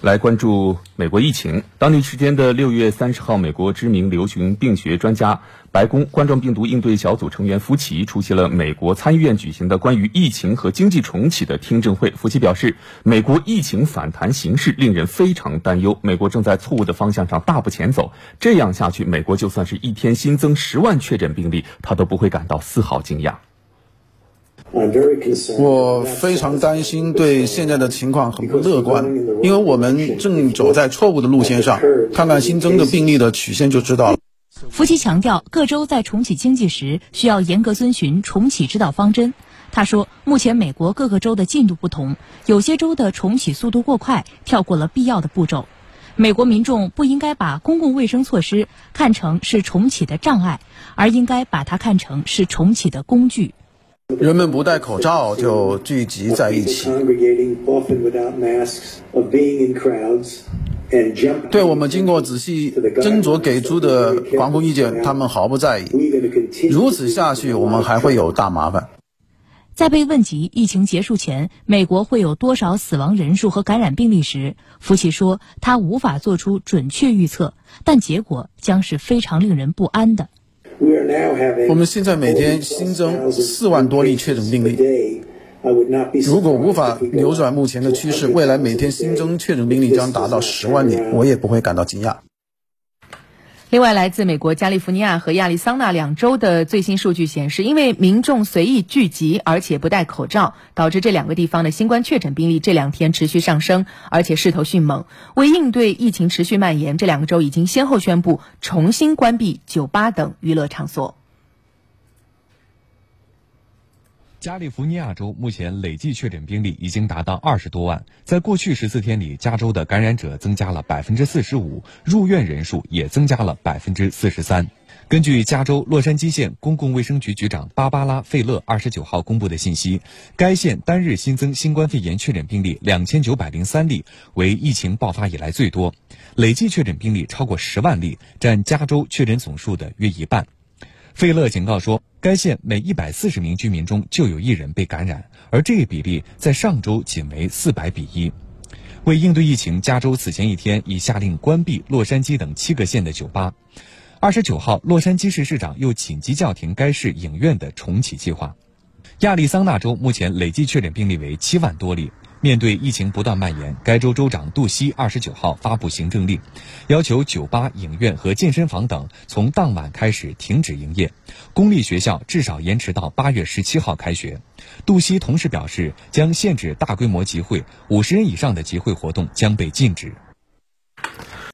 来关注美国疫情。当地时间的六月三十号，美国知名流行病学专家、白宫冠状病毒应对小组成员福奇出席了美国参议院举行的关于疫情和经济重启的听证会。福奇表示，美国疫情反弹形势令人非常担忧，美国正在错误的方向上大步前走。这样下去，美国就算是一天新增十万确诊病例，他都不会感到丝毫惊讶。我非常担心，对现在的情况很不乐观，因为我们正走在错误的路线上。看看新增的病例的曲线就知道了。福奇强调，各州在重启经济时需要严格遵循重启指导方针。他说，目前美国各个州的进度不同，有些州的重启速度过快，跳过了必要的步骤。美国民众不应该把公共卫生措施看成是重启的障碍，而应该把它看成是重启的工具。人们不戴口罩就聚集在一起。对我们经过仔细斟酌给出的防控意见，他们毫不在意。如此下去，我们还会有大麻烦。在被问及疫情结束前美国会有多少死亡人数和感染病例时，福奇说他无法做出准确预测，但结果将是非常令人不安的。我们现在每天新增四万多例确诊病例。如果无法扭转目前的趋势，未来每天新增确诊病例将达到十万例，我也不会感到惊讶。另外，来自美国加利福尼亚和亚利桑那两州的最新数据显示，因为民众随意聚集，而且不戴口罩，导致这两个地方的新冠确诊病例这两天持续上升，而且势头迅猛。为应对疫情持续蔓延，这两个州已经先后宣布重新关闭酒吧等娱乐场所。加利福尼亚州目前累计确诊病例已经达到二十多万，在过去十四天里，加州的感染者增加了百分之四十五，入院人数也增加了百分之四十三。根据加州洛杉矶县公共卫生局局长芭芭拉·费勒二十九号公布的信息，该县单日新增新冠肺炎确诊病例两千九百零三例，为疫情爆发以来最多，累计确诊病例超过十万例，占加州确诊总数的约一半。费勒警告说，该县每一百四十名居民中就有一人被感染，而这一比例在上周仅为四百比一。为应对疫情，加州此前一天已下令关闭洛杉矶等七个县的酒吧。二十九号，洛杉矶市市长又紧急叫停该市影院的重启计划。亚利桑那州目前累计确诊病例为七万多例。面对疫情不断蔓延，该州州长杜西二十九号发布行政令，要求酒吧、影院和健身房等从当晚开始停止营业，公立学校至少延迟到八月十七号开学。杜西同时表示，将限制大规模集会，五十人以上的集会活动将被禁止。